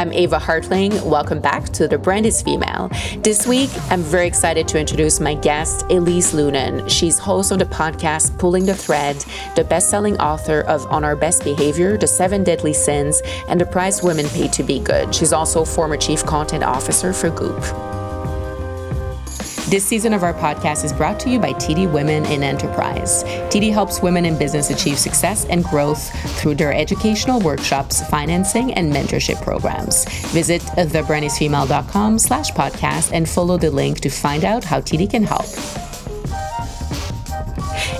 I'm Eva Hartling. Welcome back to The Brand is Female. This week, I'm very excited to introduce my guest, Elise Loehnen. She's host of the podcast Pulling the Thread, the best selling author of On Our Best Behavior, The Seven Deadly Sins, and The Price Women Pay to Be Good. She's also former chief content officer for Goop. This season of our podcast is brought to you by TD Women in Enterprise. TD helps women in business achieve success and growth through their educational workshops, financing, and mentorship programs. Visit thebrandisfemale.com slash podcast and follow the link to find out how TD can help.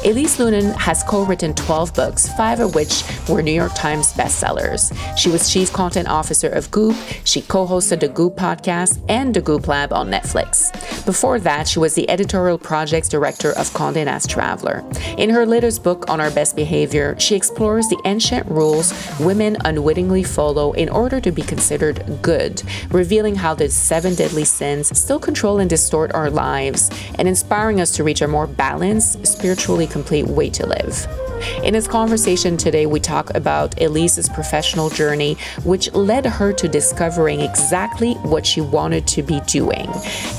Elise Loehnen has co written 12 books, five of which were New York Times bestsellers. She was chief content officer of Goop. She co hosted the Goop podcast and the Goop Lab on Netflix. Before that, she was the editorial projects director of Condé Nast Traveler. In her latest book, On Our Best Behavior, she explores the ancient rules women unwittingly follow in order to be considered good, revealing how the seven deadly sins still control and distort our lives, and inspiring us to reach a more balanced, spiritually complete way to live. In this conversation today, we talk about Elise's professional journey, which led her to discovering exactly what she wanted to be doing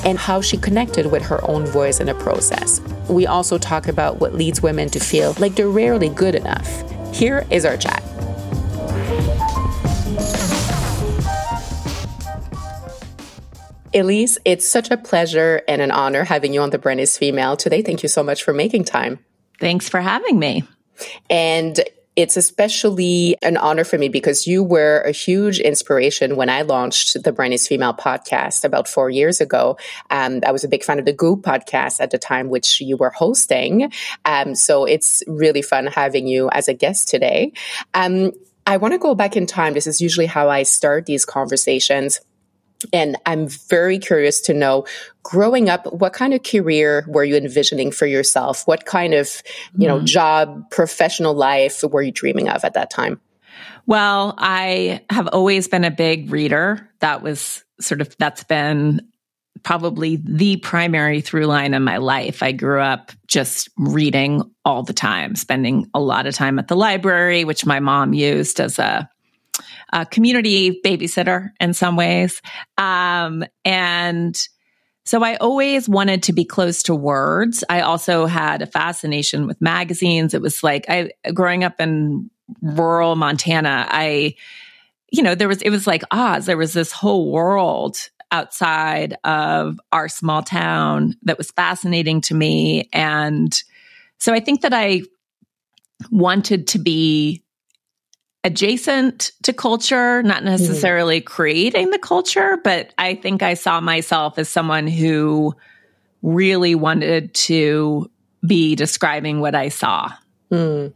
and how she connected with her own voice in the process. We also talk about what leads women to feel like they're rarely good enough. Here is our chat. Elise, it's such a pleasure and an honor having you on The Brand Female today. Thank you so much for making time. Thanks for having me. And it's especially an honor for me because you were a huge inspiration when I launched the Brand is Female podcast about four years ago. Um, I was a big fan of the Goop podcast at the time, which you were hosting. Um, so it's really fun having you as a guest today. Um, I want to go back in time. This is usually how I start these conversations. And I'm very curious to know, growing up, what kind of career were you envisioning for yourself? What kind of, you know, mm. job, professional life were you dreaming of at that time? Well, I have always been a big reader. That was sort of, that's been probably the primary through line in my life. I grew up just reading all the time, spending a lot of time at the library, which my mom used as a a community babysitter in some ways. Um, and so I always wanted to be close to words. I also had a fascination with magazines. It was like I growing up in rural Montana, I you know, there was it was like Oz. There was this whole world outside of our small town that was fascinating to me and so I think that I wanted to be adjacent to culture, not necessarily mm. creating the culture, but I think I saw myself as someone who really wanted to be describing what I saw. Mm.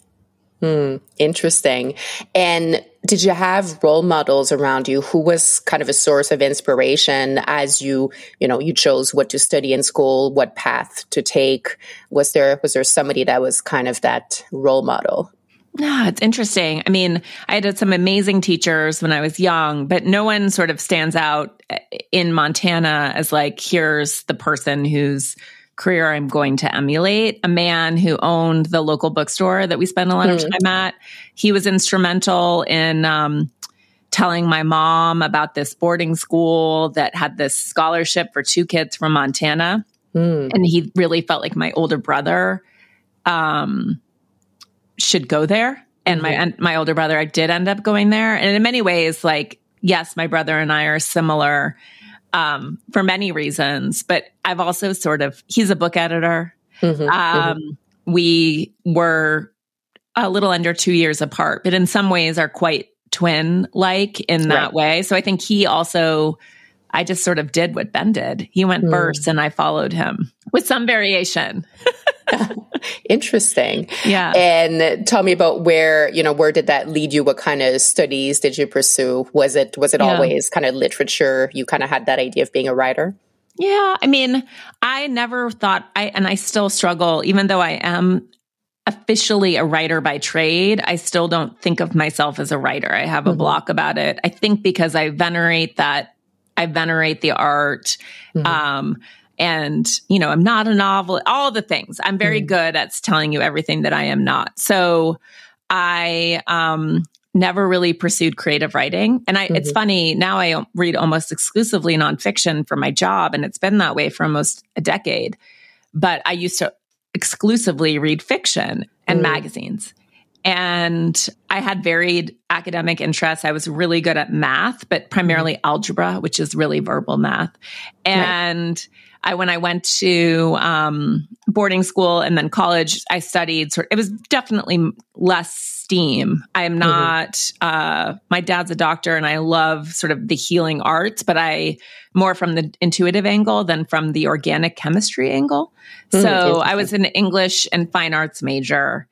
Mm. Interesting. And did you have role models around you who was kind of a source of inspiration as you you know you chose what to study in school what path to take was there was there somebody that was kind of that role model yeah, it's interesting. I mean, I had some amazing teachers when I was young, but no one sort of stands out eh, in Montana as like, here's the person whose career I'm going to emulate. A man who owned the local bookstore that we spent a lot mm. of time at. He was instrumental in um, telling my mom about this boarding school that had this scholarship for two kids from Montana. Mm. And he really felt like my older brother. Um, should go there. And mm-hmm. my my older brother, I did end up going there. And in many ways, like yes, my brother and I are similar um, for many reasons. But I've also sort of he's a book editor. Mm-hmm. Um, mm-hmm. We were a little under two years apart, but in some ways are quite twin like in that right. way. So I think he also I just sort of did what Ben did. He went mm. first and I followed him with some variation. Interesting. Yeah. And tell me about where, you know, where did that lead you? What kind of studies did you pursue? Was it was it yeah. always kind of literature? You kind of had that idea of being a writer? Yeah, I mean, I never thought I and I still struggle even though I am officially a writer by trade, I still don't think of myself as a writer. I have a mm-hmm. block about it. I think because I venerate that I venerate the art. Mm-hmm. Um, and you know i'm not a novel all the things i'm very mm. good at telling you everything that i am not so i um never really pursued creative writing. And I, mm-hmm. it's funny now I read almost exclusively nonfiction for my job. And it's been that way for almost a decade. But I used to exclusively read fiction and mm. magazines. And I had varied academic interests. I was really good at math, but primarily mm-hmm. algebra, which is really verbal math. And right. I, when I went to um, boarding school and then college, I studied sort. It was definitely less STEAM. I am mm-hmm. not. Mm-hmm. Uh, my dad's a doctor, and I love sort of the healing arts, but I more from the intuitive angle than from the organic chemistry angle. Mm, so I was an English and fine arts major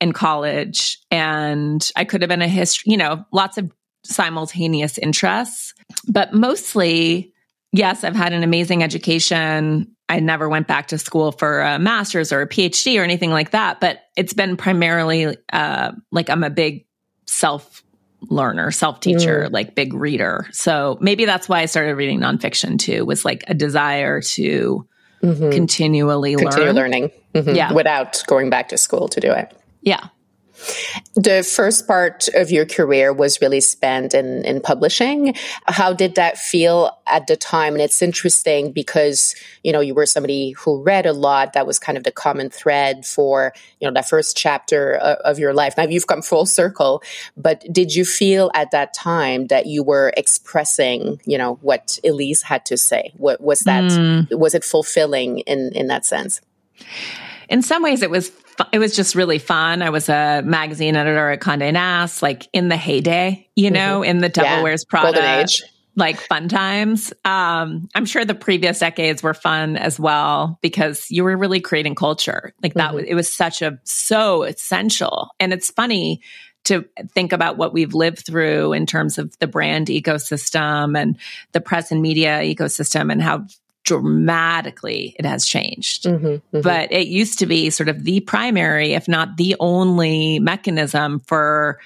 in college, and I could have been a history. You know, lots of simultaneous interests, but mostly yes, I've had an amazing education. I never went back to school for a master's or a PhD or anything like that, but it's been primarily uh, like I'm a big self learner, self teacher, mm. like big reader. So maybe that's why I started reading nonfiction too, was like a desire to mm-hmm. continually Continue learn. learning. Mm-hmm. Yeah. Without going back to school to do it. Yeah. The first part of your career was really spent in, in publishing. How did that feel at the time? And it's interesting because, you know, you were somebody who read a lot. That was kind of the common thread for, you know, that first chapter of, of your life. Now you've come full circle, but did you feel at that time that you were expressing, you know, what Elise had to say? What was that, mm. was it fulfilling in, in that sense? In some ways it was it was just really fun. I was a magazine editor at Condé Nast, like in the heyday, you know, mm-hmm. in the Devil yeah. Wears Prada. Like fun times. Um, I'm sure the previous decades were fun as well because you were really creating culture. Like that mm-hmm. was, it was such a, so essential. And it's funny to think about what we've lived through in terms of the brand ecosystem and the press and media ecosystem and how dramatically it has changed. Mm-hmm, mm-hmm. But it used to be sort of the primary, if not the only mechanism for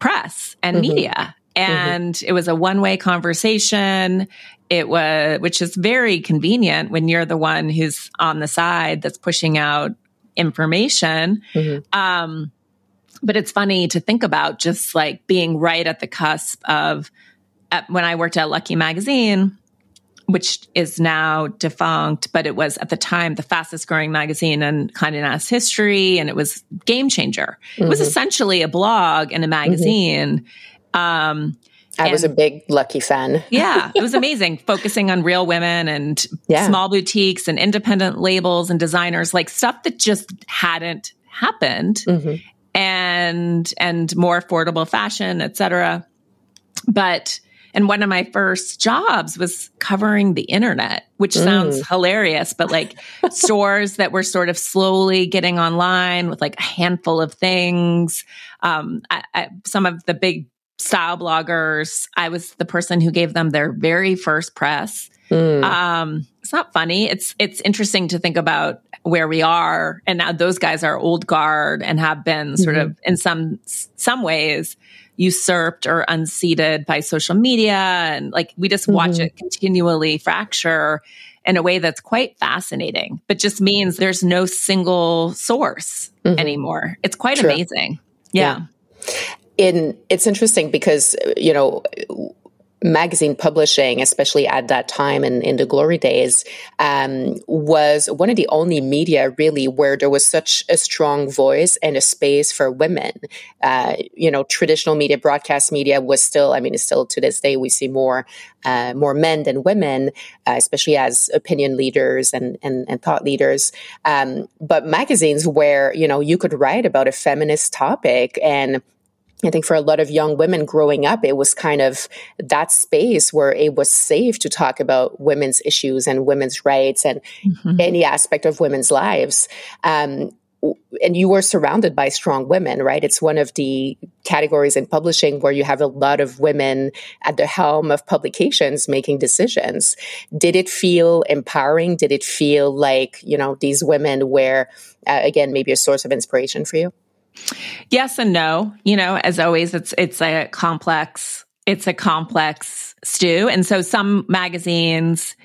press and mm-hmm. media. Mm-hmm. And it was a one way conversation. It was, which is very convenient when you're the one who's on the side that's pushing out information. Mm-hmm. Um, but it's funny to think about just like being right at the cusp of at, when I worked at Lucky Magazine which is now defunct, but it was at the time the fastest growing magazine in Condé history, and it was game changer. Mm-hmm. It was mm-hmm. essentially a blog and a magazine. Mm-hmm. Um, I and, was a big Lucky fan. yeah, it was amazing, focusing on real women and yeah. small boutiques and independent labels and designers, like stuff that just hadn't happened, mm-hmm. and and more affordable fashion, etc. But and one of my first jobs was covering the internet, which sounds mm. hilarious, but like stores that were sort of slowly getting online with like a handful of things. Um, I, I, some of the big style bloggers, I was the person who gave them their very first press. Mm. Um, it's not funny. It's it's interesting to think about where we are, and now those guys are old guard and have been sort mm-hmm. of in some some ways usurped or unseated by social media. And like we just watch mm-hmm. it continually fracture in a way that's quite fascinating, but just means there's no single source mm-hmm. anymore. It's quite True. amazing. Yeah. yeah. In it's interesting because you know magazine publishing, especially at that time and in the glory days, um, was one of the only media really where there was such a strong voice and a space for women. Uh, you know, traditional media, broadcast media was still, I mean, it's still to this day, we see more uh, more men than women, uh, especially as opinion leaders and, and, and thought leaders. Um, but magazines where, you know, you could write about a feminist topic and I think for a lot of young women growing up, it was kind of that space where it was safe to talk about women's issues and women's rights and mm-hmm. any aspect of women's lives. Um, and you were surrounded by strong women, right? It's one of the categories in publishing where you have a lot of women at the helm of publications making decisions. Did it feel empowering? Did it feel like, you know, these women were, uh, again, maybe a source of inspiration for you? Yes and no. You know, as always, it's it's a complex it's a complex stew, and so some magazines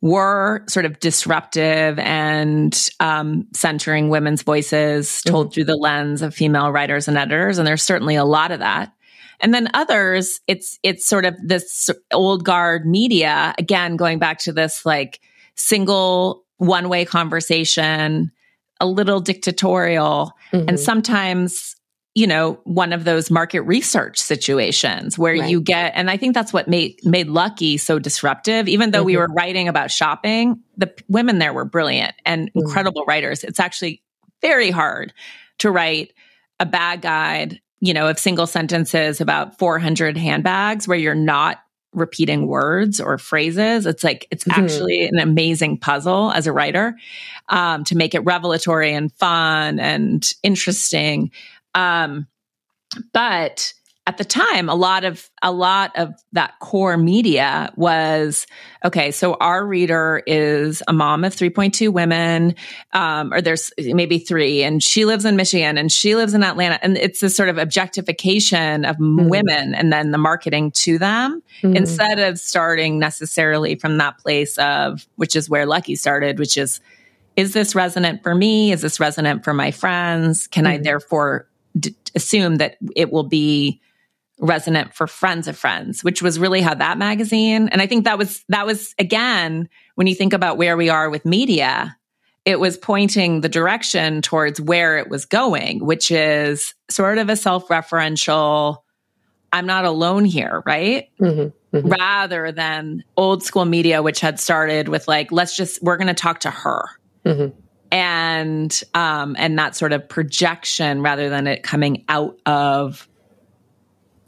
were sort of disruptive and um, centering women's voices told mm-hmm. through the lens of female writers and editors, and there's certainly a lot of that. And then others, it's it's sort of this old guard media, again, going back to this like single one-way conversation, a little dictatorial, mm-hmm. and sometimes you know one of those market research situations where right. you get and i think that's what made made lucky so disruptive even though mm-hmm. we were writing about shopping the women there were brilliant and mm-hmm. incredible writers it's actually very hard to write a bag guide you know of single sentences about 400 handbags where you're not repeating words or phrases it's like it's mm-hmm. actually an amazing puzzle as a writer um, to make it revelatory and fun and interesting um, but at the time, a lot of a lot of that core media was okay. So our reader is a mom of three point two women, um, or there's maybe three, and she lives in Michigan and she lives in Atlanta, and it's this sort of objectification of mm-hmm. women, and then the marketing to them mm-hmm. instead of starting necessarily from that place of which is where Lucky started, which is is this resonant for me? Is this resonant for my friends? Can mm-hmm. I therefore d- assume that it will be resonant for friends of friends which was really how that magazine and i think that was that was again when you think about where we are with media it was pointing the direction towards where it was going which is sort of a self-referential i'm not alone here right? Mm-hmm, mm-hmm. rather than old school media which had started with like let's just we're going to talk to her. Mm-hmm. And um and that sort of projection rather than it coming out of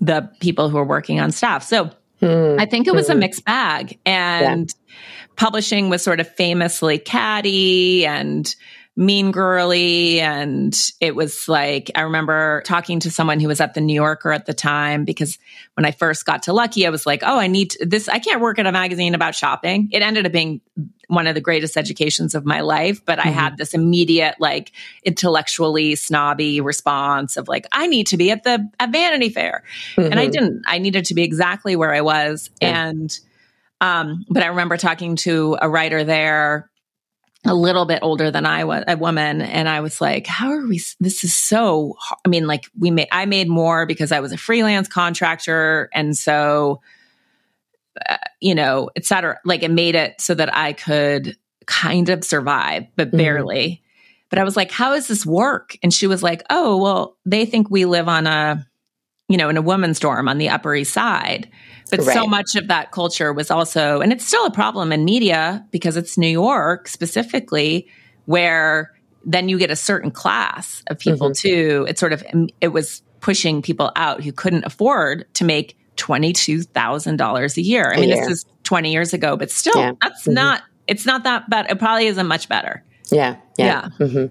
the people who are working on staff so mm. i think it was a hmm. mixed bag and yeah. publishing was sort of famously catty and mean girly and it was like i remember talking to someone who was at the new yorker at the time because when i first got to lucky i was like oh i need to, this i can't work at a magazine about shopping it ended up being one of the greatest educations of my life but mm-hmm. i had this immediate like intellectually snobby response of like i need to be at the at vanity fair mm-hmm. and i mm-hmm. didn't i needed to be exactly where i was yeah. and um but i remember talking to a writer there a little bit older than I was, a woman, and I was like, "How are we? This is so. Hard. I mean, like we made. I made more because I was a freelance contractor, and so, uh, you know, et cetera. Like it made it so that I could kind of survive, but mm-hmm. barely. Mm-hmm. But I was like, "How does this work?" And she was like, "Oh, well, they think we live on a, you know, in a woman's dorm on the Upper East Side." But right. so much of that culture was also, and it's still a problem in media because it's New York specifically, where then you get a certain class of people mm-hmm. too. It sort of, it was pushing people out who couldn't afford to make $22,000 a year. I mean, this is 20 years ago, but still, yeah. that's mm-hmm. not, it's not that bad. It probably isn't much better. Yeah. Yeah. yeah. Mm-hmm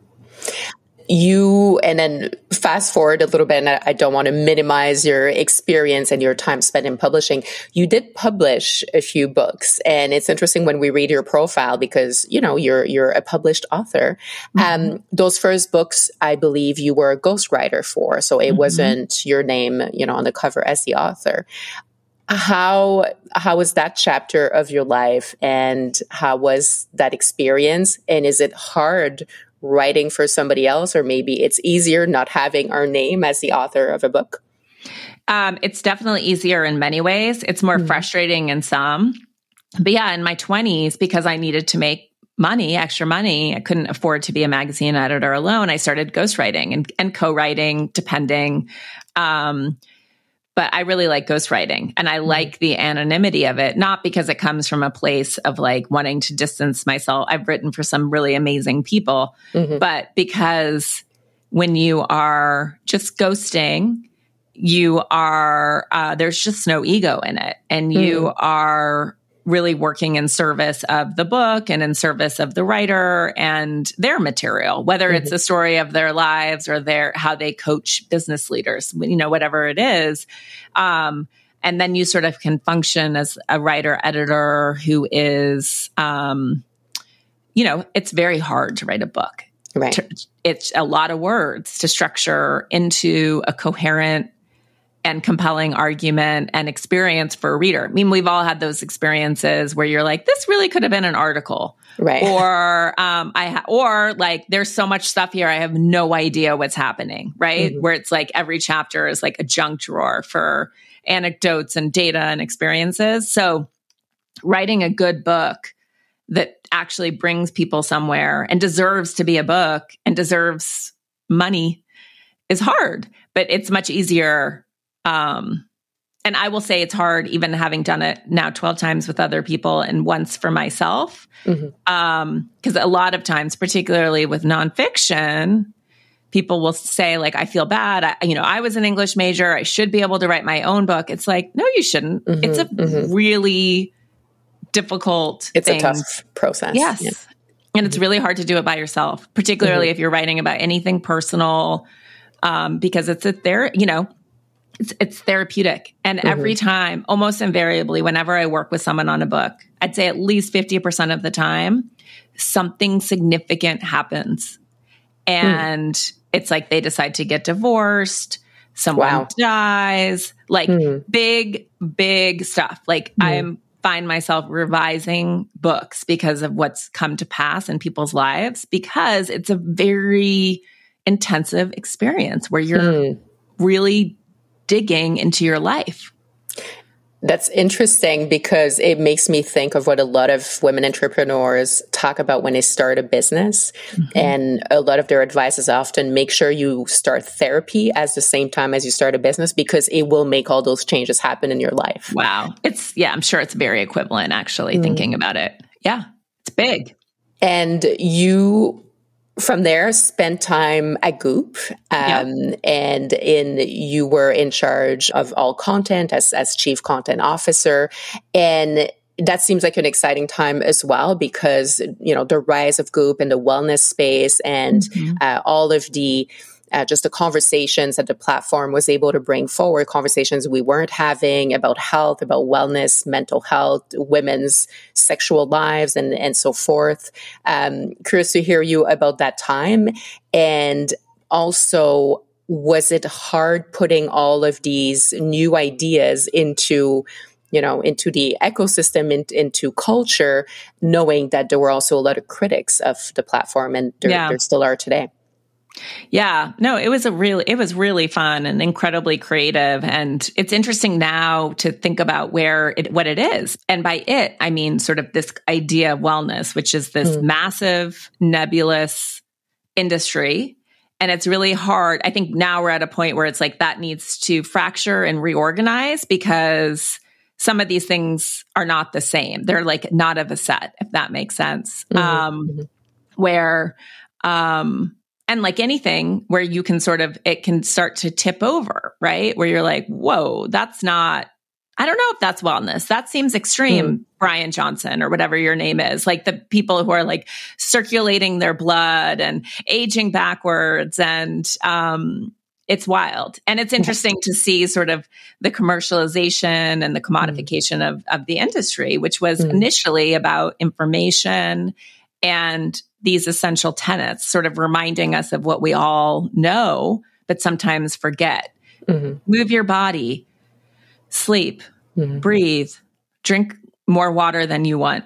you and then fast forward a little bit and I, don't want to minimize your experience and your time spent in publishing you did publish a few books and it's interesting when we read your profile because you know you're you're a published author mm-hmm. um, those first books i believe you were a ghostwriter for so it mm-hmm. wasn't your name you know on the cover as the author how how was that chapter of your life and how was that experience and is it hard writing for somebody else, or maybe it's easier not having our name as the author of a book? Um, it's definitely easier in many ways. It's more mm-hmm. frustrating in some. But yeah, in my 20s, because I needed to make money, extra money, I couldn't afford to be a magazine editor alone. I started ghostwriting and, and co writing, depending. Um, but I really like ghostwriting and I mm-hmm. like the anonymity of it, not because it comes from a place of like wanting to distance myself. I've written for some really amazing people, mm-hmm. but because when you are just ghosting, you are, uh, there's just no ego in it. And you mm. are really working in service of the book and in service of the writer and their material, whether mm-hmm. it's a story of their lives or their how they coach business leaders, you know, whatever it is. Um, and then you sort of can function as a writer editor who is, um, you know, it's very hard to write a book. Right. It's a lot of words to structure into a coherent and compelling argument and experience for a reader. I mean, we've all had those experiences where you're like, this really could have been an article. Right. Or, um, I, ha- or like, there's so much stuff here. I have no idea what's happening. Right. Mm-hmm. Where it's like every chapter is like a junk drawer for anecdotes and data and experiences. So writing a good book that actually brings people somewhere and deserves to be a book and deserves money is hard, but it's much easier. Um, and I will say it's hard, even having done it now 12 times with other people and once for myself. Because mm-hmm. um, a lot of times, particularly with nonfiction, people will say like i feel bad I, you know i was an english major i should be able to write my own book it's like no you shouldn't mm-hmm, it's a mm-hmm. really difficult it's thing. a tough process yes yeah. and it's really hard to do it by yourself particularly mm-hmm. if you're writing about anything personal um, because it's a there you know it's, it's therapeutic and mm-hmm. every time almost invariably whenever i work with someone on a book i'd say at least 50% of the time something significant happens hmm. and it's like they decide to get divorced someone wow. dies like mm. big big stuff like mm. i'm find myself revising books because of what's come to pass in people's lives because it's a very intensive experience where you're mm. really digging into your life that's interesting because it makes me think of what a lot of women entrepreneurs talk about when they start a business. Mm-hmm. And a lot of their advice is often make sure you start therapy at the same time as you start a business because it will make all those changes happen in your life. Wow. It's, yeah, I'm sure it's very equivalent actually mm-hmm. thinking about it. Yeah, it's big. And you from there spent time at goop um, yep. and in you were in charge of all content as, as chief content officer and that seems like an exciting time as well because you know the rise of goop and the wellness space and mm-hmm. uh, all of the uh, just the conversations that the platform was able to bring forward, conversations we weren't having about health, about wellness, mental health, women's sexual lives, and, and so forth. Um, curious to hear you about that time. And also, was it hard putting all of these new ideas into you know into the ecosystem in, into culture knowing that there were also a lot of critics of the platform and there, yeah. there still are today yeah, no, it was a really it was really fun and incredibly creative and it's interesting now to think about where it what it is. And by it, I mean sort of this idea of wellness, which is this mm. massive nebulous industry and it's really hard. I think now we're at a point where it's like that needs to fracture and reorganize because some of these things are not the same. They're like not of a set, if that makes sense. Mm-hmm. Um, mm-hmm. Where um, and like anything where you can sort of it can start to tip over right where you're like whoa that's not i don't know if that's wellness that seems extreme mm. Bryan Johnson or whatever your name is like the people who are like circulating their blood and aging backwards and um it's wild and it's interesting to see sort of the commercialization and the hmm. commodification mm. of, of the industry which was mm. initially about information and these essential tenets, sort of reminding us of what we all know, but sometimes forget. Mm-hmm. Move your body, sleep, mm-hmm. breathe, drink more water than you want,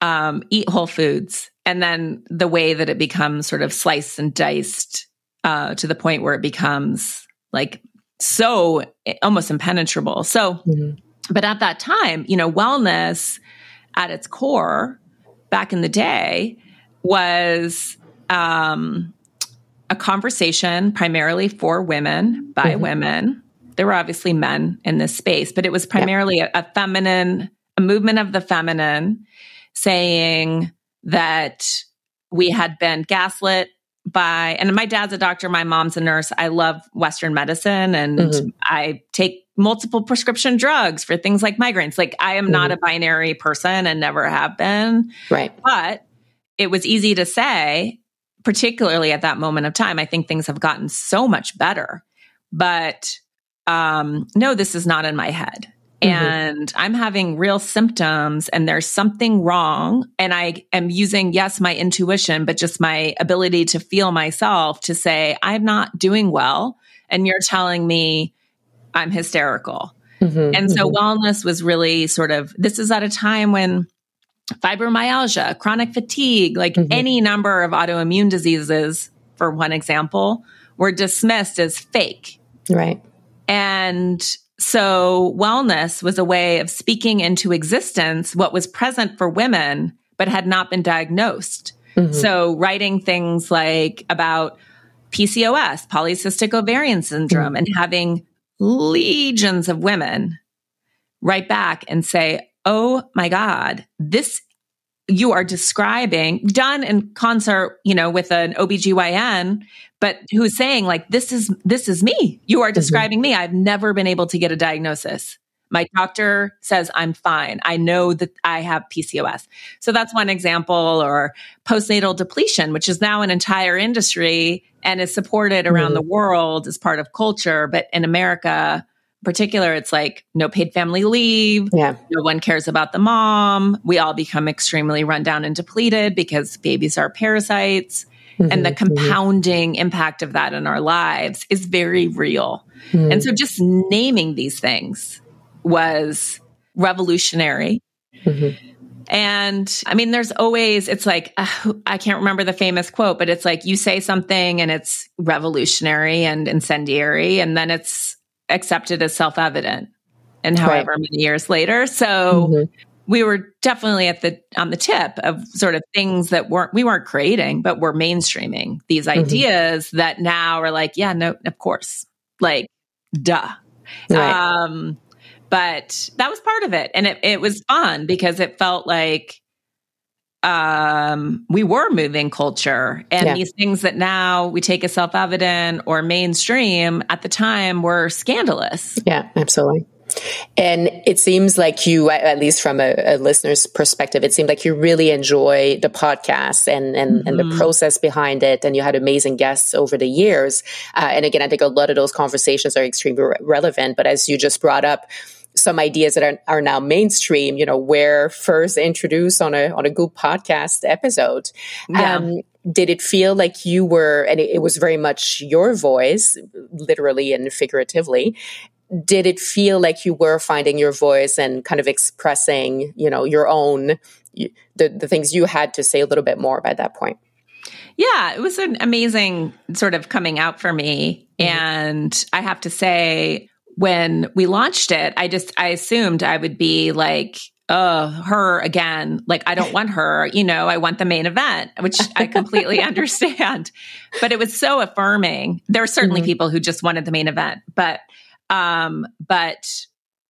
um, eat whole foods. And then the way that it becomes sort of sliced and diced uh, to the point where it becomes like so almost impenetrable. So, mm-hmm. but at that time, you know, wellness at its core back in the day was um, a conversation primarily for women by mm-hmm. women. There were obviously men in this space, but it was primarily yeah. a, a feminine, a movement of the feminine saying that we had been gaslit by and my dad's a doctor my mom's a nurse i love western medicine and mm-hmm. i take multiple prescription drugs for things like migraines like i am mm-hmm. not a binary person and never have been right but it was easy to say, particularly at that moment of time. I think things have gotten so much better. But um, no, this is not in my head. Mm-hmm. And I'm having real symptoms, and there's something wrong. And I am using, yes, my intuition, but just my ability to feel myself to say, I'm not doing well. And you're telling me I'm hysterical. Mm-hmm, and so mm-hmm. wellness was really sort of this is at a time when fibromyalgia, chronic fatigue, like mm-hmm. any number of autoimmune diseases, for one example, were dismissed as fake. Right. And so wellness was a way of speaking into existence what was present for women, but had not been diagnosed. Mm-hmm. So writing things like about PCOS, polycystic ovarian syndrome, mm-hmm. and having legions of women write back and say, Oh my God, this you are describing done in concert, you know, with an OBGYN, but who's saying like, this is, this is me. You are mm-hmm. describing mm-hmm. me. I've never been able to get a diagnosis. My doctor says I'm fine. I know that I have PCOS. So that's one example or postnatal depletion, which is now an entire industry and is supported around mm-hmm. the world as part of culture. But in America, particular, it's like no paid family leave. Yeah. No one cares about the mom. We all become extremely run down and depleted because babies are parasites. Mm-hmm, and the mm-hmm. compounding mm-hmm. impact of that in our lives is very real. Mm-hmm. And so just naming these things was revolutionary. Mm-hmm. And I mean, there's always, it's like, uh, I can't remember the famous quote, but it's like you say something and it's revolutionary and incendiary, and then it's accepted as self evident. And however right. many years later. So mm-hmm. we were definitely at the on the tip of sort of things that weren't we weren't creating, but we're mainstreaming these mm-hmm. ideas that now are like, yeah, no, of course. Like, duh. Right. Um, but that was part of it. And it, it was fun because it felt like um, we were moving culture and yeah. these things that now we take as self evident or mainstream at the time were scandalous. Yeah, absolutely. And it seems like you, at least from a, a, listener's perspective, it seemed like you really enjoy the podcast and and, mm-hmm. and the mm-hmm. process behind it. And you had amazing guests over the years. Uh, and again, I think a lot of those conversations are extremely re- relevant. But as you just brought up, some ideas that are, are now mainstream, you know, were first introduced on a on a goop podcast episode. Yeah. Um, did it feel like you were, and it, it was very much your voice, literally and figuratively. Did it feel like you were finding your voice and kind of expressing, you know, your own the the things you had to say a little bit more by that point? Yeah, it was an amazing sort of coming out for me. Mm-hmm. And I have to say, when we launched it, I just I assumed I would be like, oh, her again. Like I don't want her, you know, I want the main event, which I completely understand. But it was so affirming. There are certainly mm-hmm. people who just wanted the main event, but um, but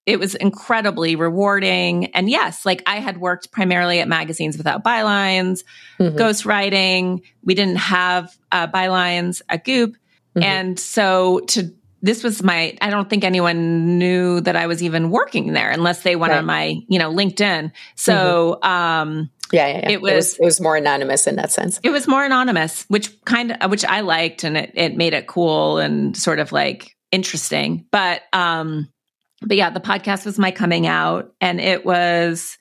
it was incredibly rewarding. And yes, like I had worked primarily at magazines without bylines, mm-hmm. ghostwriting. We didn't have uh, bylines at Goop. Mm-hmm. And so to this was my i don't think anyone knew that i was even working there unless they went right. on my you know linkedin so mm-hmm. um yeah, yeah, yeah, It, was, it was, it was more anonymous in that sense. It was more anonymous, which kind of which I liked, and it it made it cool and sort of like interesting. But um, but yeah, the podcast was my coming out, and it was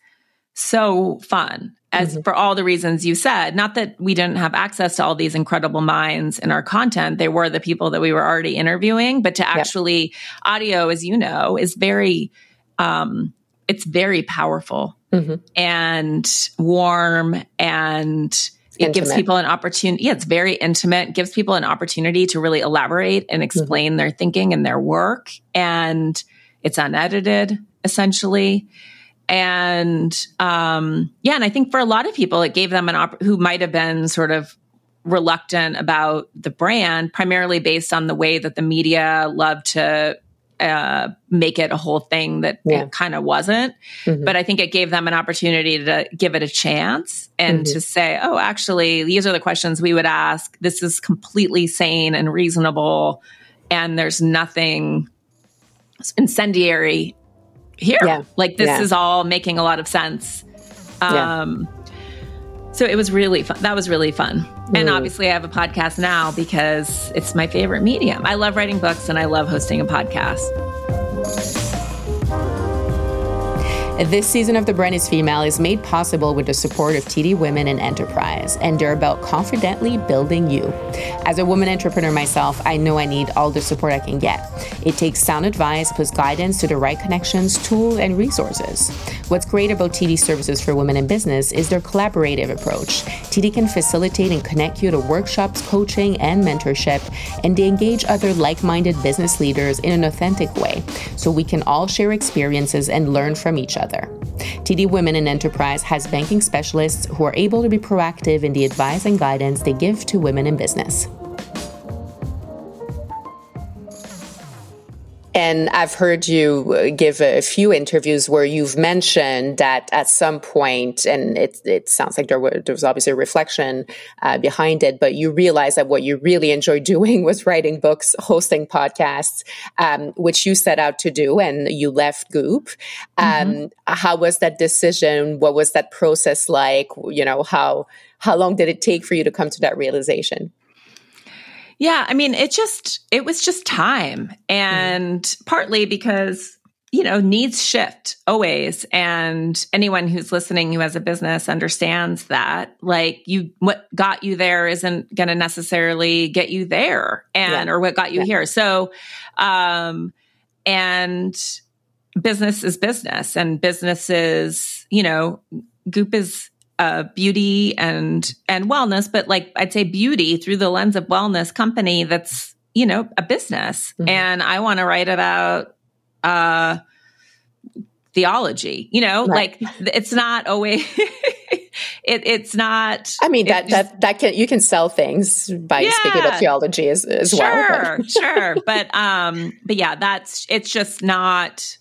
so fun as mm-hmm. for all the reasons you said not that we didn't have access to all these incredible minds in our content they were the people that we were already interviewing but to actually yep. audio as you know is very um it's very powerful mm-hmm. and warm and it intimate. gives people an opportunity yeah it's very intimate gives people an opportunity to really elaborate and mm-hmm. explain mm-hmm. their thinking and their work and it's unedited essentially and um, yeah, and I think for a lot of people, it gave them an op- who might have been sort of reluctant about the brand, primarily based on the way that the media loved to uh, make it a whole thing that yeah. it kind of wasn't. Mm-hmm. But I think it gave them an opportunity to give it a chance and mm-hmm. to say, oh, actually, these are the questions we would ask. This is completely sane and reasonable. And there's nothing incendiary here. Yeah. Like this yeah. is all making a lot of sense. Um, yeah. So it was really fun. That was really fun. Mm. And obviously, I have a podcast now because it's my favorite medium. I love writing books and I love hosting a podcast. This season of The Brand is Female is made possible with the support of TD Women in Enterprise, and they're about confidently building you. As a woman entrepreneur myself, I know I need all the support I can get. It takes sound advice plus guidance to the right connections, tools, and resources. What's great about TD Services for Women in Business is their collaborative approach. TD can facilitate and connect you to workshops, coaching, and mentorship, and they engage other like minded business leaders in an authentic way so we can all share experiences and learn from each other other. TD Women in Enterprise has banking specialists who are able to be proactive in the advice and guidance they give to women in business. And I've heard you uh, give a few interviews where you've mentioned that at some point, and it, it sounds like there, were, there was obviously a reflection uh, behind it, but you realized that what you really enjoyed doing was writing books, hosting podcasts, um, which you set out to do, and you left Goop. Um, mm-hmm. How was that decision? What was that process like? You know, how how long did it take for you to come to that realization? Yeah, I mean, it just it was just time and mm. partly because you know, needs shift always and anyone who's listening who has a business understands that like you what got you there isn't going to necessarily get you there and yeah. or what got you yeah. here. So um and business is business and businesses, you know, Goop is uh, beauty and and wellness, but like I'd say beauty through the lens of wellness company that's you know a business, mm-hmm. and I want to write about uh, theology. You know, right. like it's not always. it, it's not. I mean that just, that that can you can sell things by yeah, speaking about theology as, as sure, well. Sure, sure, but um, but yeah, that's it's just not.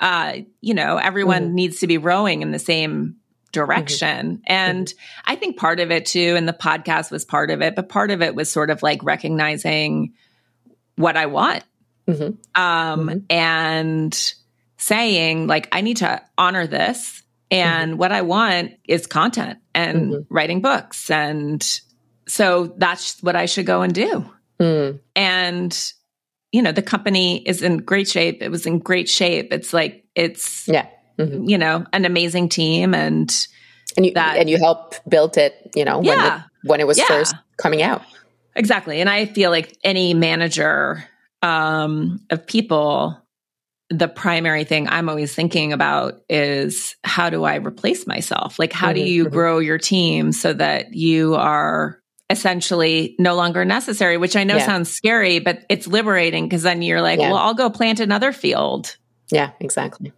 Uh, you know, everyone mm-hmm. needs to be rowing in the same direction. Mm-hmm. And mm-hmm. I think part of it too, and the podcast was part of it, but part of it was sort of like recognizing what I want. Mm-hmm. Um, mm-hmm. and saying like, I need to honor this. And mm-hmm. what I want is content and mm-hmm. writing books. And so that's what I should go and do. Mm. And, you know, the company is in great shape. It was in great shape. It's like, it's, yeah mm-hmm. you know, an amazing team and and you that, and you help built it, you know, yeah, when it, when it was yeah. first coming out. Exactly. And I feel like any manager um, of people, the primary thing I'm always thinking about is how do I replace myself? Like, how mm-hmm, do you mm-hmm. grow your team so that you are essentially no longer necessary, which I know yeah. sounds scary, but it's liberating because then you're like, yeah. well, I'll go plant another field. Yeah, exactly.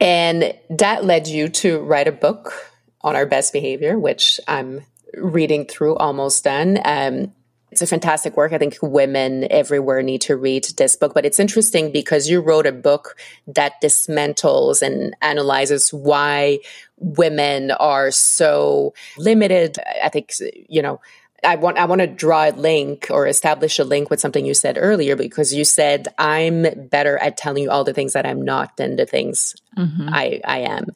And that led you to write a book on our best behavior, which I'm reading through almost done. Um, it's a fantastic work. I think women everywhere need to read this book. But it's interesting because you wrote a book that dismantles and analyzes why women are so limited. I think, you know, I want I want to draw a link or establish a link with something you said earlier because you said I'm better at telling you all the things that I'm not than the things mm-hmm. I I am,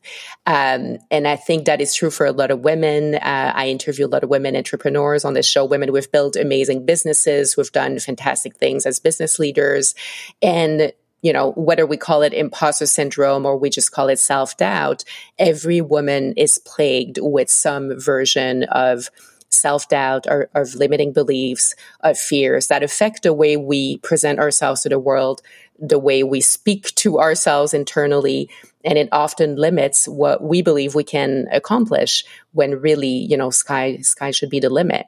um, and I think that is true for a lot of women. Uh, I interview a lot of women entrepreneurs on this show. Women who've built amazing businesses, who've done fantastic things as business leaders, and you know, whether we call it imposter syndrome or we just call it self doubt, every woman is plagued with some version of self doubt or of limiting beliefs, of fears that affect the way we present ourselves to the world, the way we speak to ourselves internally, and it often limits what we believe we can accomplish when really you know sky sky should be the limit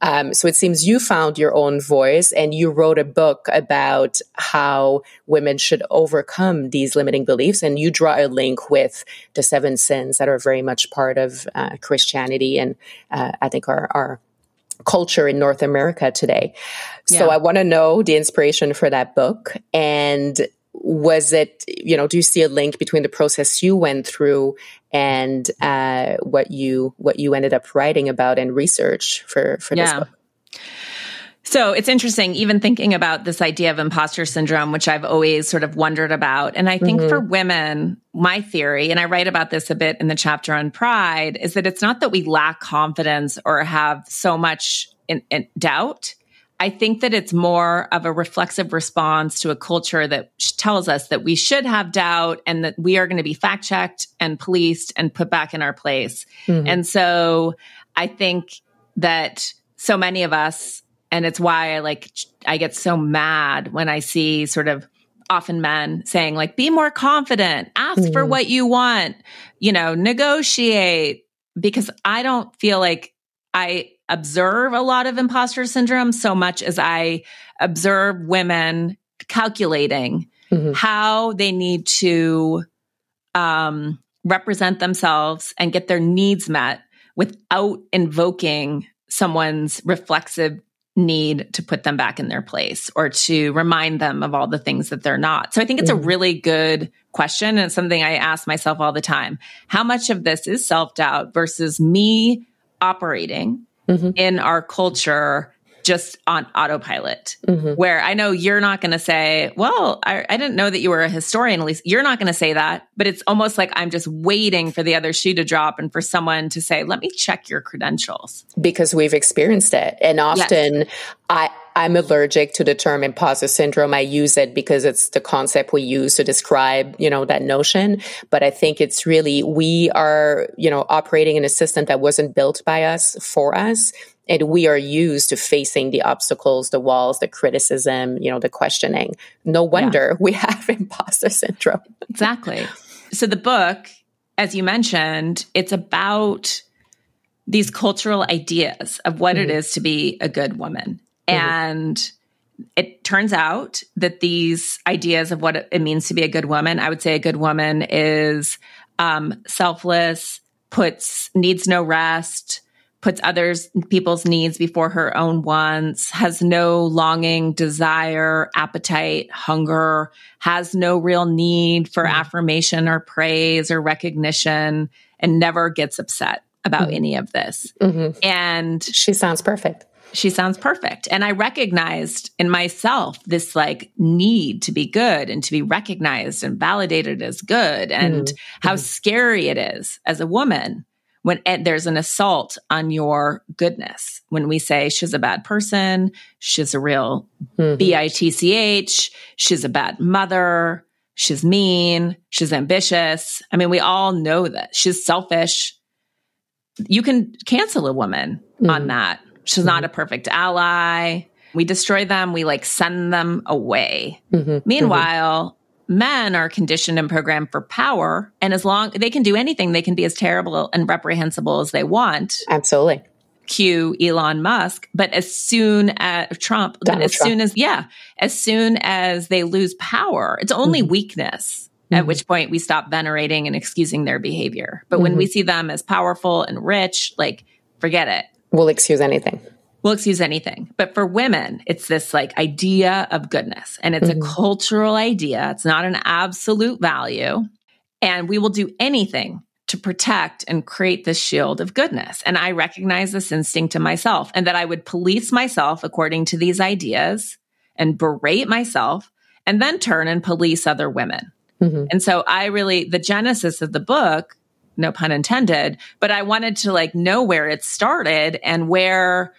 um, so it seems you found your own voice and you wrote a book about how women should overcome these limiting beliefs and you draw a link with the seven sins that are very much part of uh, christianity and uh, i think our, our culture in North America today. Yeah. So I want to know the inspiration for that book and was it you know do you see a link between the process you went through and uh, what you what you ended up writing about and research for for yeah. this book so it's interesting, even thinking about this idea of imposter syndrome, which I've always sort of wondered about. And I think mm-hmm. for women, my theory, and I write about this a bit in the chapter on pride, is that it's not that we lack confidence or have so much in, in doubt. I think that it's more of a reflexive response to a culture that tells us that we should have doubt and that we are going to be fact checked and policed and put back in our place. Mm-hmm. And so I think that so many of us, and it's why I like, I get so mad when I see sort of often men saying, like, be more confident, ask mm-hmm. for what you want, you know, negotiate, because I don't feel like I observe a lot of imposter syndrome so much as I observe women calculating mm-hmm. how they need to um, represent themselves and get their needs met without invoking someone's reflexive need to put them back in their place or to remind them of all the things that they're not. So I think it's mm-hmm. a really good question and it's something I ask myself all the time. How much of this is self-doubt versus me operating mm-hmm. in our culture just on autopilot. Mm-hmm. Where I know you're not going to say, Well, I, I, didn't know that you were a historian. At least you're not going to say that. But it's almost like I'm just waiting for the other shoe to drop and for someone to say, Let me check your credentials. Because we've experienced it. And often yes. I, I'm allergic to the term imposter syndrome. I use it because it's the concept we use to describe, you know, that notion. But I think it's really, we are, you know, operating in a system that wasn't built by us for us and we are used to facing the obstacles the walls the criticism you know the questioning no wonder yeah. we have imposter syndrome exactly so the book as you mentioned it's about these cultural ideas of what mm-hmm. it is to be a good woman mm-hmm. and it turns out that these ideas of what it means to be a good woman i would say a good woman is um, selfless puts needs no rest puts others people's needs before her own wants has no longing desire appetite hunger has no real need for mm-hmm. affirmation or praise or recognition and never gets upset about mm-hmm. any of this mm-hmm. and she sounds perfect she sounds perfect. And I recognized in myself this like need to be good and to be recognized and validated as good and mm-hmm. how mm-hmm. scary it is as a woman when there's an assault on your goodness. When we say she's a bad person, she's a real mm-hmm. bitch, she's a bad mother, she's mean, she's ambitious. I mean, we all know that she's selfish. You can cancel a woman mm-hmm. on that. She's mm-hmm. not a perfect ally. We destroy them, we like send them away. Mm-hmm. Meanwhile, men are conditioned and programmed for power. And as long they can do anything, they can be as terrible and reprehensible as they want. Absolutely. Cue Elon Musk. But as soon as Trump, Donald as Trump. soon as, yeah, as soon as they lose power, it's only mm-hmm. weakness. Mm-hmm. At which point we stop venerating and excusing their behavior. But mm-hmm. when we see them as powerful and rich, like, forget it. We'll excuse anything we'll excuse anything. But for women, it's this like idea of goodness and it's mm-hmm. a cultural idea. It's not an absolute value. And we will do anything to protect and create this shield of goodness. And I recognize this instinct in myself and that I would police myself according to these ideas and berate myself and then turn and police other women. Mm-hmm. And so I really, the genesis of the book, no pun intended, but I wanted to like know where it started and where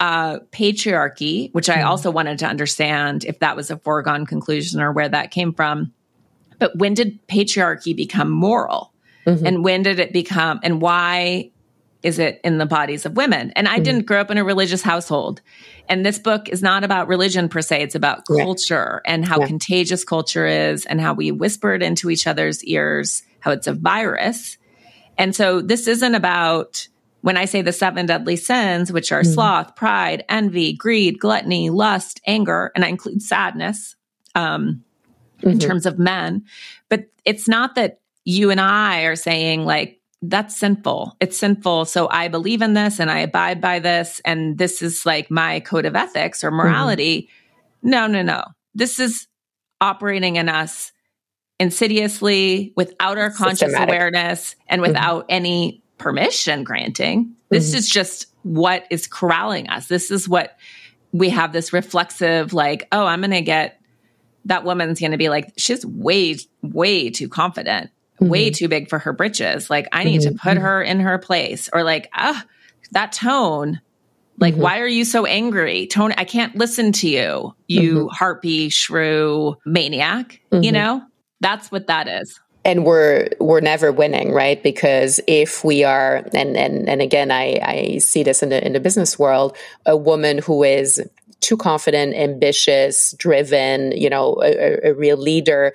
uh, patriarchy, which I mm. also wanted to understand if that was a foregone conclusion or where that came from. But when did patriarchy become moral? Mm-hmm. And when did it become, and why is it in the bodies of women? And I mm-hmm. didn't grow up in a religious household. And this book is not about religion per se, it's about culture and how yeah. contagious culture is and how we whisper it into each other's ears, how it's a virus. And so this isn't about when I say the seven deadly sins, which are mm-hmm. sloth, pride, envy, greed, gluttony, lust, anger, and I include sadness um, mm-hmm. in terms of men, but it's not that you and I are saying like, that's sinful. It's sinful. So I believe in this and I abide by this. And this is like my code of ethics or mm-hmm. morality. Mm-hmm. No, no, no. This is operating in us insidiously without our conscious Systematic. awareness and mm-hmm. without any permission granting. This mm-hmm. is just what is corralling us. This is what we have this reflexive, like, oh, I'm going to get that woman's going to be like, she's way, way too confident, mm-hmm. way too big for her britches. Like, I need mm-hmm. to put mm-hmm. her in her place. Or like, ah, that tone Like, mm-hmm. why are you so angry? Tony, I can't listen to you, you mm-hmm. harpy, shrew maniac. You mm-hmm. know, that's what that is and we're we're never winning right because if we are and and and again i i see this in the in the business world a woman who is too confident ambitious driven you know a, a real leader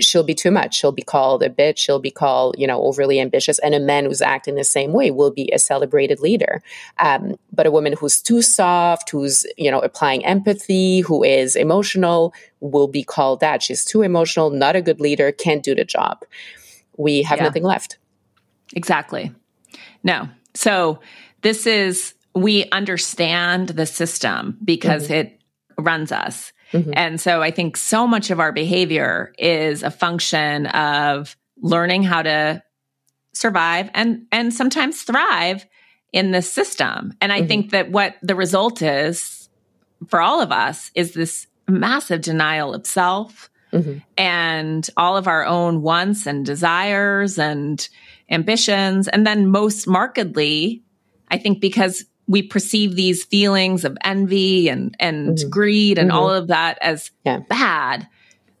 she'll be too much. She'll be called a bitch. She'll be called, you know, overly ambitious. And a man who's acting the same way will be a celebrated leader. Um, but a woman who's too soft, who's, you know, applying empathy, who is emotional, will be called that. She's too emotional, not a good leader, can't do the job. We have yeah. nothing left. Exactly. No. So this is, we understand the system because mm-hmm. it runs us. Mm-hmm. And so I think so much of our behavior is a function of learning how to survive and and sometimes thrive in this system. And I mm-hmm. think that what the result is for all of us is this massive denial of self mm-hmm. and all of our own wants and desires and ambitions. And then most markedly, I think because we perceive these feelings of envy and and mm-hmm. greed and mm-hmm. all of that as yeah. bad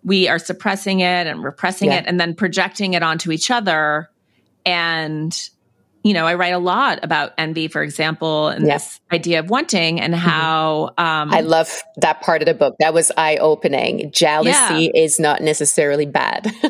we are suppressing it and repressing yeah. it and then projecting it onto each other and you know, I write a lot about envy, for example, and yeah. this idea of wanting and mm-hmm. how. Um, I love that part of the book. That was eye opening. Jealousy yeah. is not necessarily bad.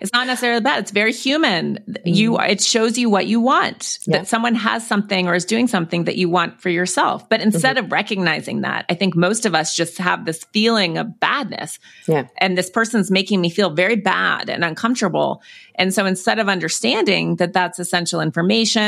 it's not necessarily bad. It's very human. Mm-hmm. You, it shows you what you want. Yeah. That someone has something or is doing something that you want for yourself. But instead mm-hmm. of recognizing that, I think most of us just have this feeling of badness. Yeah. And this person's making me feel very bad and uncomfortable. And so instead of understanding that that's essential information,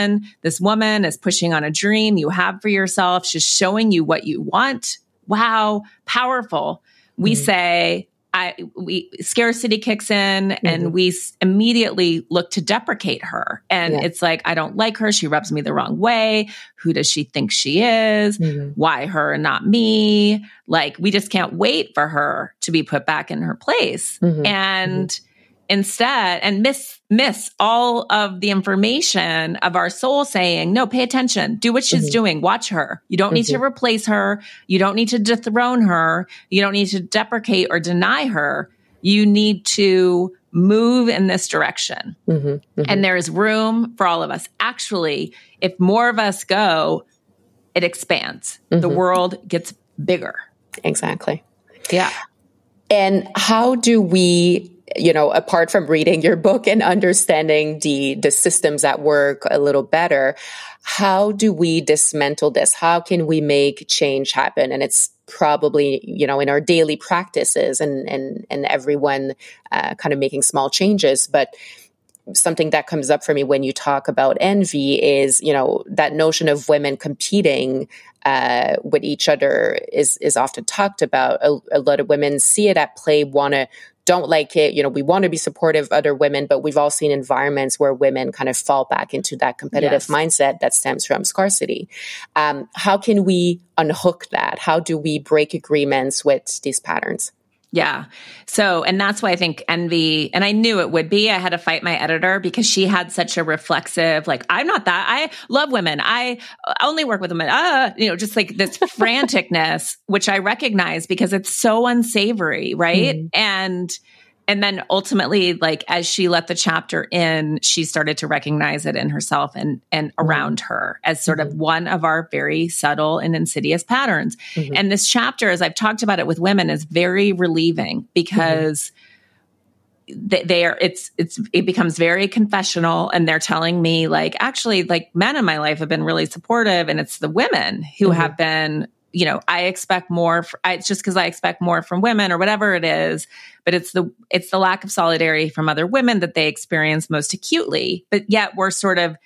this woman is pushing on a dream you have for yourself. She's showing you what you want. Wow, powerful. We mm-hmm. say, I we scarcity kicks in mm-hmm. and we s- immediately look to deprecate her and yeah. it's like I don't like her she rubs me the wrong way who does she think she is mm-hmm. why her and not me like we just can't wait for her to be put back in her place mm-hmm. and mm-hmm instead and miss miss all of the information of our soul saying no pay attention do what she's mm-hmm. doing watch her you don't mm-hmm. need to mm-hmm. replace her you don't need to dethrone her you don't need to deprecate or deny her you need to move in this direction mm-hmm. mm-hmm. and there is room for all of us actually if more of us go it expands the mm-hmm. world gets bigger exactly yeah and how do we you know, apart from reading your book and understanding the the systems at work a little better, how do we dismantle this? How can we make change happen? And it's probably you know in our daily practices and and and everyone uh, kind of making small changes, but something that comes up for me when you talk about envy is you know that notion of women competing uh, with each other is is often talked about. A, a, lot of women see it at play, want to don't like it. You know, we want to be supportive of other women, but we've all seen environments where women kind of fall back into that competitive yes. mindset that stems from scarcity. Um, how can we unhook that? How do we break agreements with these patterns? Yeah. So, and that's why I think envy, and I knew it would be. I had to fight my editor because she had such a reflexive, like, I'm not that. I love women. I only work with women. Uh, you know, just like this franticness, which I recognize because it's so unsavory. Right. Mm. And, and then ultimately like as she let the chapter in she started to recognize it in herself and and mm-hmm. around her as sort mm-hmm. of one of our very subtle and insidious patterns mm-hmm. and this chapter as i've talked about it with women is very relieving because they, they are it's it's it becomes very confessional and they're telling me like actually like men in my life have been really supportive and it's the women who mm-hmm. have been you know, I expect more. For, I, it's just because I expect more from women or whatever it is. But it's the it's the lack of solidarity from other women that they experience most acutely. But yet we're sort of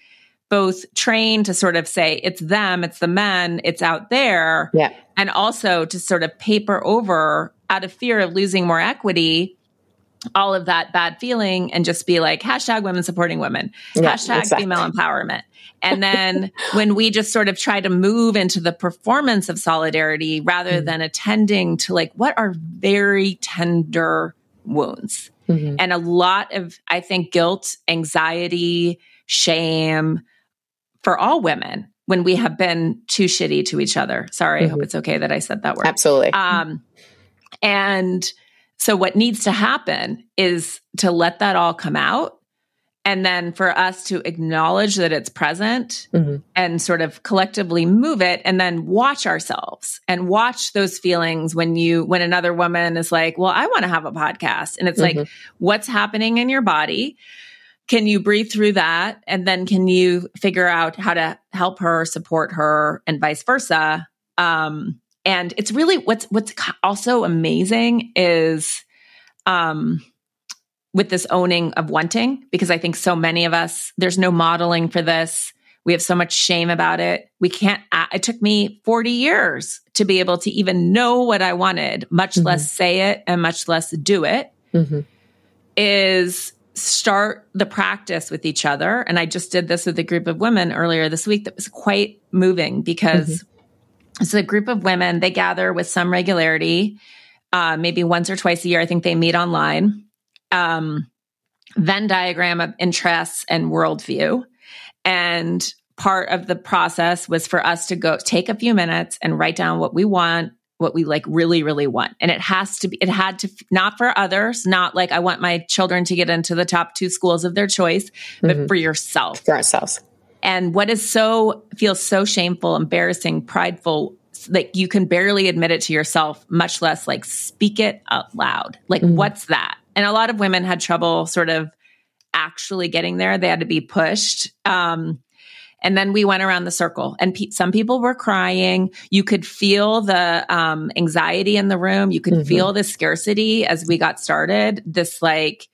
both trained to sort of say it's them, it's the men, it's out there, yeah, and also to sort of paper over out of fear of losing more equity all of that bad feeling and just be like hashtag women supporting women yeah, hashtag exactly. female empowerment and then when we just sort of try to move into the performance of solidarity rather mm-hmm. than attending to like what are very tender wounds. Mm-hmm. And a lot of, I think, guilt, anxiety, shame for all women when we have been too shitty to each other. Sorry, mm-hmm. I hope it's okay that I said that word. Absolutely. Um, and so, what needs to happen is to let that all come out. And then for us to acknowledge that it's present mm-hmm. and sort of collectively move it and then watch ourselves and watch those feelings when you, when another woman is like, well, I want to have a podcast. And it's mm-hmm. like, what's happening in your body? Can you breathe through that? And then can you figure out how to help her, support her, and vice versa? Um, and it's really what's what's also amazing is um with this owning of wanting because i think so many of us there's no modeling for this. We have so much shame about it. We can't it took me 40 years to be able to even know what i wanted much mm-hmm. less say it and much less do it. Mm-hmm. is start the practice with each other. And i just did this with a group of women earlier this week that was quite moving because mm-hmm it's a group of women. They gather with some regularity, uh, maybe once or twice a year. I think they meet online. Um, Venn diagram of interests and worldview. And part of the process was for us to go take a few minutes and write down what we want, what we like really, really want. And it has to be, it had to, not for others, not like I want my children to get into the top two schools of their choice, but mm-hmm. for yourself. For ourselves. And what is so feels so shameful, embarrassing, prideful, like you can barely admit it to yourself, much less like speak it out loud. Like, mm-hmm. what's that? And a lot of women had trouble sort of actually getting there. They had to be pushed. Um, and then we went around the circle, and pe- some people were crying. You could feel the um, anxiety in the room. You could mm-hmm. feel the scarcity as we got started. This like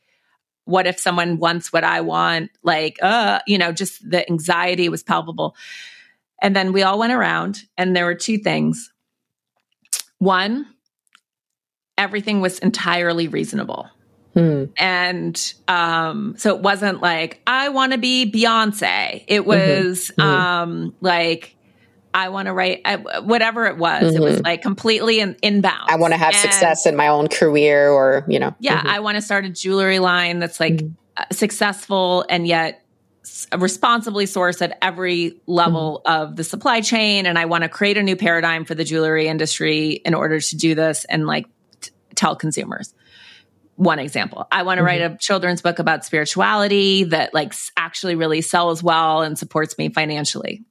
what if someone wants what I want? Like, uh, you know, just the anxiety was palpable. And then we all went around, and there were two things. One, everything was entirely reasonable. Hmm. And um, so it wasn't like, I want to be Beyonce. It mm-hmm. was mm-hmm. um, like, I want to write whatever it was. Mm-hmm. It was mm-hmm. like completely in, inbound. I want to have and, success in my own career, or you know, yeah, mm-hmm. I want to start a jewelry line that's like mm-hmm. Uh, successful and yet responsibly sourced at every level mm-hmm. of the supply chain. And I want to create a new paradigm for the jewelry industry in order to do this and like t- tell consumers. One example, I want to write a children's book about spirituality that like actually really sells well and supports me financially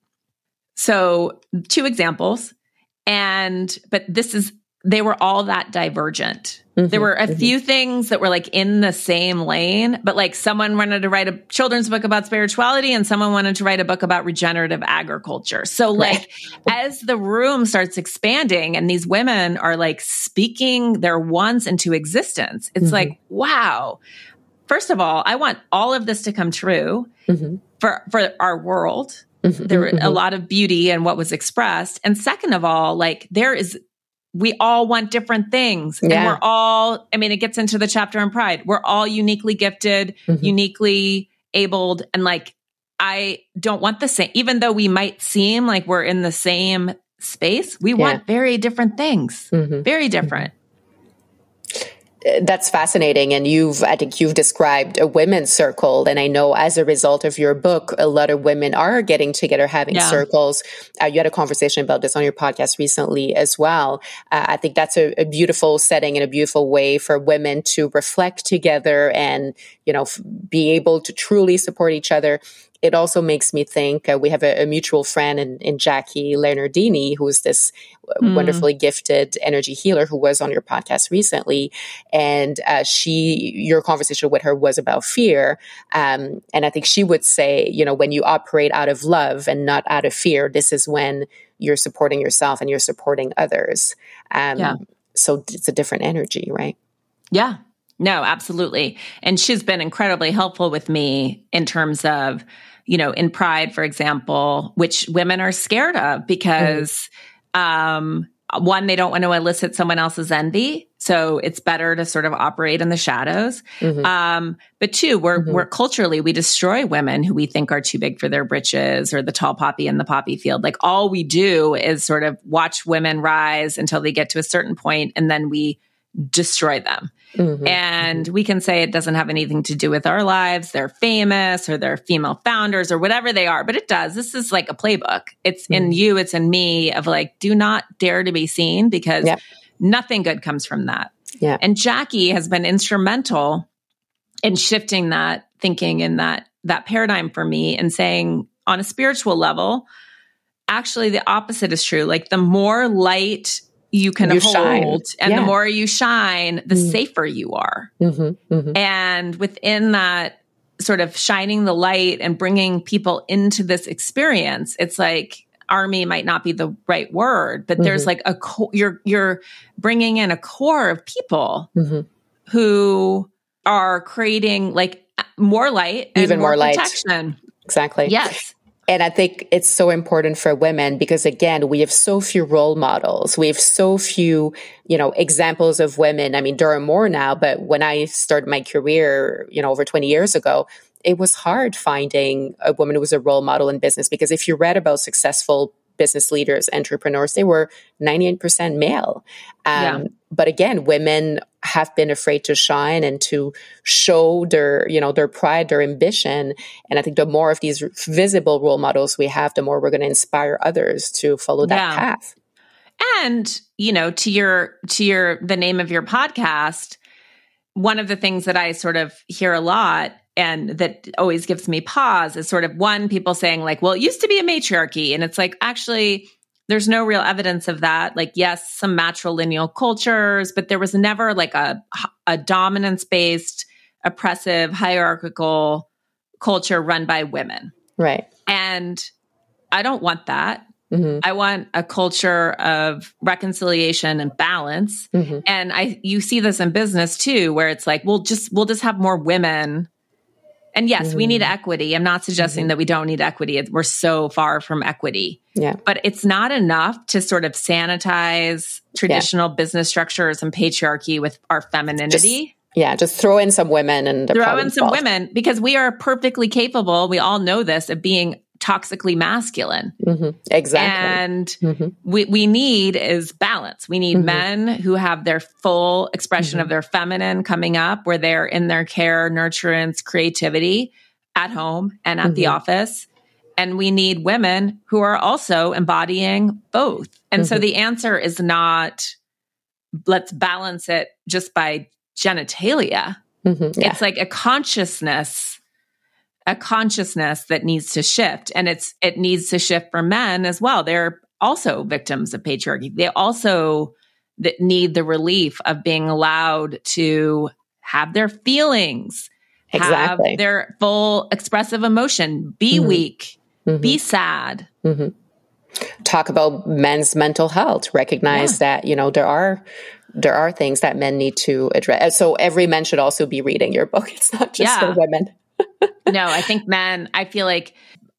so, two examples. And, but this is, they were all that divergent. Mm-hmm, there were a mm-hmm. few things that were like in the same lane, but like someone wanted to write a children's book about spirituality and someone wanted to write a book about regenerative agriculture. So, like, as the room starts expanding and these women are like speaking their wants into existence, it's mm-hmm. like, wow. First of all, I want all of this to come true mm-hmm. for, for our world Mm-hmm, there were mm-hmm. a lot of beauty and what was expressed. And second of all, like there is, we all want different things. Yeah. And we're all, I mean, it gets into the chapter on pride. We're all uniquely gifted, mm-hmm. uniquely abled. And like, I don't want the same, even though we might seem like we're in the same space, we yeah. want very different things, mm-hmm. very different that's fascinating. And you've i think you've described a women's circle. And i know as a result of your book a lot of women are getting together having yeah. circles. Uh, you had a conversation about this on your podcast recently as well. Uh, i think that's a, a, beautiful setting and a beautiful way for women to reflect together and you know f- be able to truly support each other it also makes me think uh, we have a, a, mutual friend in, in Jackie Leonardini, who's this mm. wonderfully gifted energy healer who was on your podcast recently. And uh, she, your conversation with her was about fear. Um, and I think she would say, you know, when you operate out of love and not out of fear, this is when you're supporting yourself and you're supporting others. Um, yeah. So it's a different energy, right? Yeah, no, absolutely. And she's been incredibly helpful with me in terms of you know, in Pride, for example, which women are scared of because, mm. um, one, they don't want to elicit someone else's envy. So it's better to sort of operate in the shadows. Mm-hmm. Um, but two, we're, mm-hmm. we're culturally, we destroy women who we think are too big for their britches or the tall poppy in the poppy field. Like all we do is sort of watch women rise until they get to a certain point and then we destroy them. Mm-hmm. And we can say it doesn't have anything to do with our lives. They're famous or they're female founders or whatever they are, but it does. This is like a playbook. It's mm-hmm. in you, it's in me of like, do not dare to be seen because nothing good comes from that. Yeah. And Jackie has been instrumental in shifting that thinking and that that paradigm for me and saying on a spiritual level, actually the opposite is true. Like the more light you can you hold shine. and yeah. the more you shine, the mm safer you are. Mm-hmm, mm-hmm. And within that sort of shining the light and bringing people into this experience, it's like army might not be the right word, but mm-hmm. there's like a co- you're you're bringing in a corps of people mm-hmm. who are creating like more light even more, more protection. light. Exactly. Yes. And I think it's so important for women because again, we have so few role models. We have so few, you know, examples of women. I mean, there are more now, but when I started my career, you know, over 20 years ago, it was hard finding a woman who was a role model in business because if you read about successful business leaders, entrepreneurs, they were 98% male. Um, yeah. But again, women have been afraid to shine and to show their, you know, their pride, their ambition. And I think the more of these visible role models we have, the more we're going to inspire others to follow that yeah. path. And, you know, to your, to your, the name of your podcast, one of the things that I sort of hear a lot and that always gives me pause is sort of one people saying like well it used to be a matriarchy and it's like actually there's no real evidence of that like yes some matrilineal cultures but there was never like a a dominance based oppressive hierarchical culture run by women right and i don't want that Mm-hmm. I want a culture of reconciliation and balance. Mm-hmm. And I you see this in business too where it's like we'll just we'll just have more women and yes, mm-hmm. we need mm-hmm. equity. I'm not suggesting mm-hmm. that we don't need equity. We're so far from equity. Yeah. But it's not enough to sort of sanitize traditional yeah. business structures and patriarchy with our femininity. Just, yeah, just throw in some women and throw in some women because we are perfectly capable. We all know this of being toxically masculine. Mm-hmm. Exactly. And mm-hmm. we, we need is balance. We need mm-hmm. men who have their full expression of mm-hmm. their feminine coming up, where they're in their care, nurturance, creativity at home and at the mm-hmm. office. And we need women who are also embodying both. And so mm-hmm. the answer is not let's balance it just by genitalia. Yeah. It's like a consciousness a consciousness that needs to shift and it's it needs to shift for men as well they're also victims of patriarchy they also that need the relief of being allowed to have their feelings exactly. have their full expressive emotion be mm-hmm. weak mm-hmm. be sad mm-hmm. talk about men's mental health recognize yeah. that you know there are there are things that men need to address so every man should also be reading your book it's not just yeah. for women no, I think men, I feel like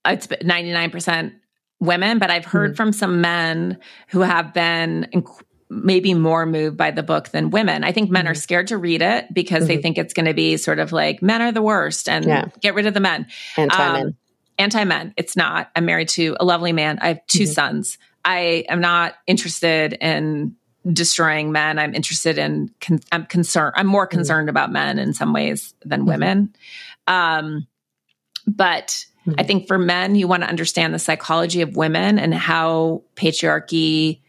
it's 99% women, but I've heard mm-hmm. from some men who have been inc- maybe more moved by the book than women. I think men mm-hmm. are scared to read it because mm-hmm. they think it's going to be sort of like men are the worst and yeah. get rid of the men. Anti men. Um, Anti men. It's not. I'm married to a lovely man. I have 2 mm-hmm. sons. I am not interested in destroying men. I'm interested in, con- I'm concerned. I'm more mm-hmm. concerned about men in some ways than mm-hmm. women. Um, but mm-hmm. I think for men, you want to understand the psychology of women and how patriarchy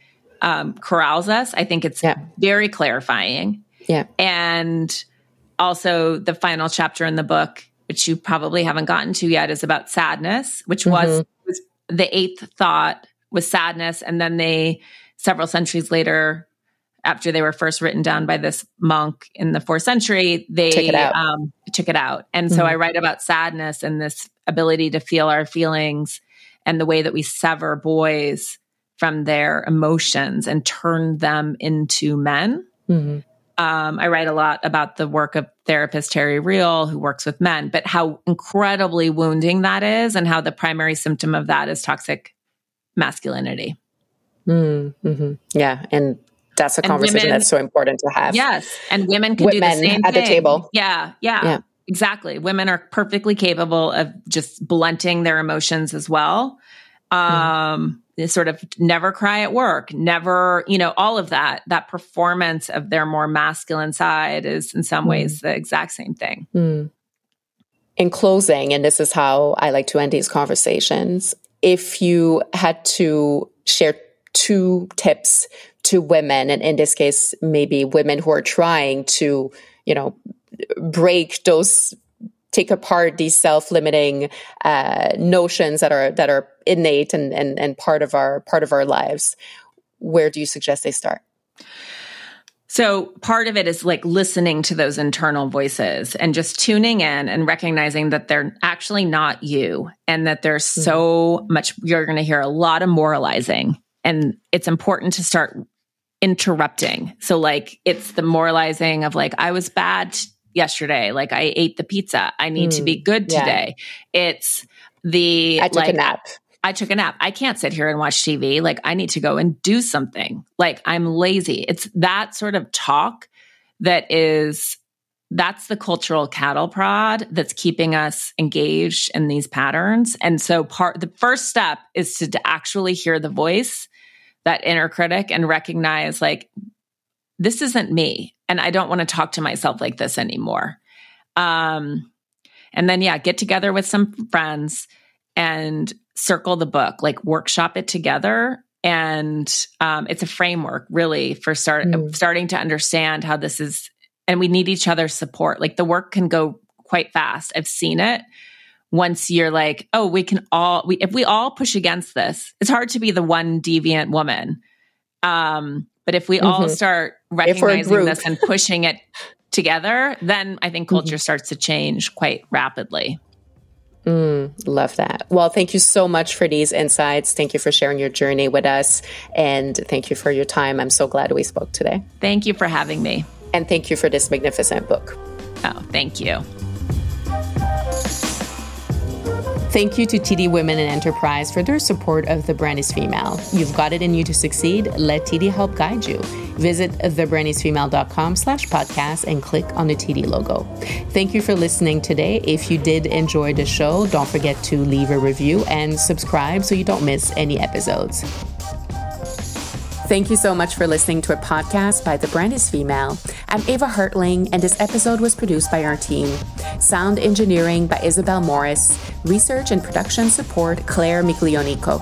um, corrals us. I think it's yeah. very clarifying. Yeah. And also, the final chapter in the book, which you probably haven't gotten to yet, is about sadness, which mm-hmm. was, was the eighth thought was sadness. And then they, several centuries later, after they were first written down by this monk in the fourth century, they took it out. Um, took it out. And mm-hmm. so I write about sadness and this ability to feel our feelings and the way that we sever boys from their emotions and turn them into men. Mm-hmm. Um, I write a lot about the work of therapist Terry Real, who works with men, but how incredibly wounding that is, and how the primary symptom of that is toxic masculinity. Mm-hmm. Yeah, and that's a and conversation women, that's so important to have. Yes, and women can women do the same at thing. the table. Yeah, yeah, yeah, exactly. Women are perfectly capable of just blunting their emotions as well. Um, mm. sort of never cry at work, never, you know, all of that, that performance of their more masculine side is in some mm. ways the exact same thing. Mm. In closing, and this is how I like to end these conversations, if you had to share two tips to women, and in this case, maybe women who are trying to, you know, break those take apart these self-limiting uh, notions that are that are innate and, and and part of our part of our lives. Where do you suggest they start? So part of it is like listening to those internal voices and just tuning in and recognizing that they're actually not you and that there's mm-hmm. so much you're going to hear a lot of moralizing. And it's important to start interrupting. So like it's the moralizing of like I was bad yesterday. Like I ate the pizza. I need mm, to be hmm. good today. Yeah. It's the I took like, a nap. I took a nap. I can't sit here and watch TV. Like I need to go and do something. Like I'm lazy. It's that sort of talk that is that's the cultural cattle prod that's keeping us engaged in these patterns. And so part the first step is to, to actually hear the voice, that inner critic and recognize like this isn't me and I don't want to talk to myself like this anymore. Um, and then, yeah, get together with some friends and circle the book, like workshop it together. And um, it's a framework really for start mm. starting to understand how this is. And we need each other's support. Like the work can go quite fast. I've seen it. Once you're like, oh, we can all, we, if we all push against this, it's hard to be the one deviant woman. Um, but if we mm-hmm. all start recognizing this and pushing it together, then I think culture mm-hmm. starts to change quite rapidly. Mm, love that. Well, thank you so much for these insights. Thank you for sharing your journey with us. And thank you for your time. I'm so glad we spoke today. Thank you for having me. And thank you for this magnificent book. Oh, thank you. Thank you to TD Women in Enterprise for their support of The Brand is Female. You've got it in you to succeed. Let TD help guide you. Visit thebrandisfemale.com slash podcast and click on the TD logo. Thank you for listening today. If you did enjoy the show, don't forget to leave a review and subscribe so you don't miss any episodes. Thank you so much for listening to a podcast by The Brand is Female. I'm Eva Hartling, and this episode was produced by our team. Sound engineering by Isabel Morris, research and production support Claire Miglionico.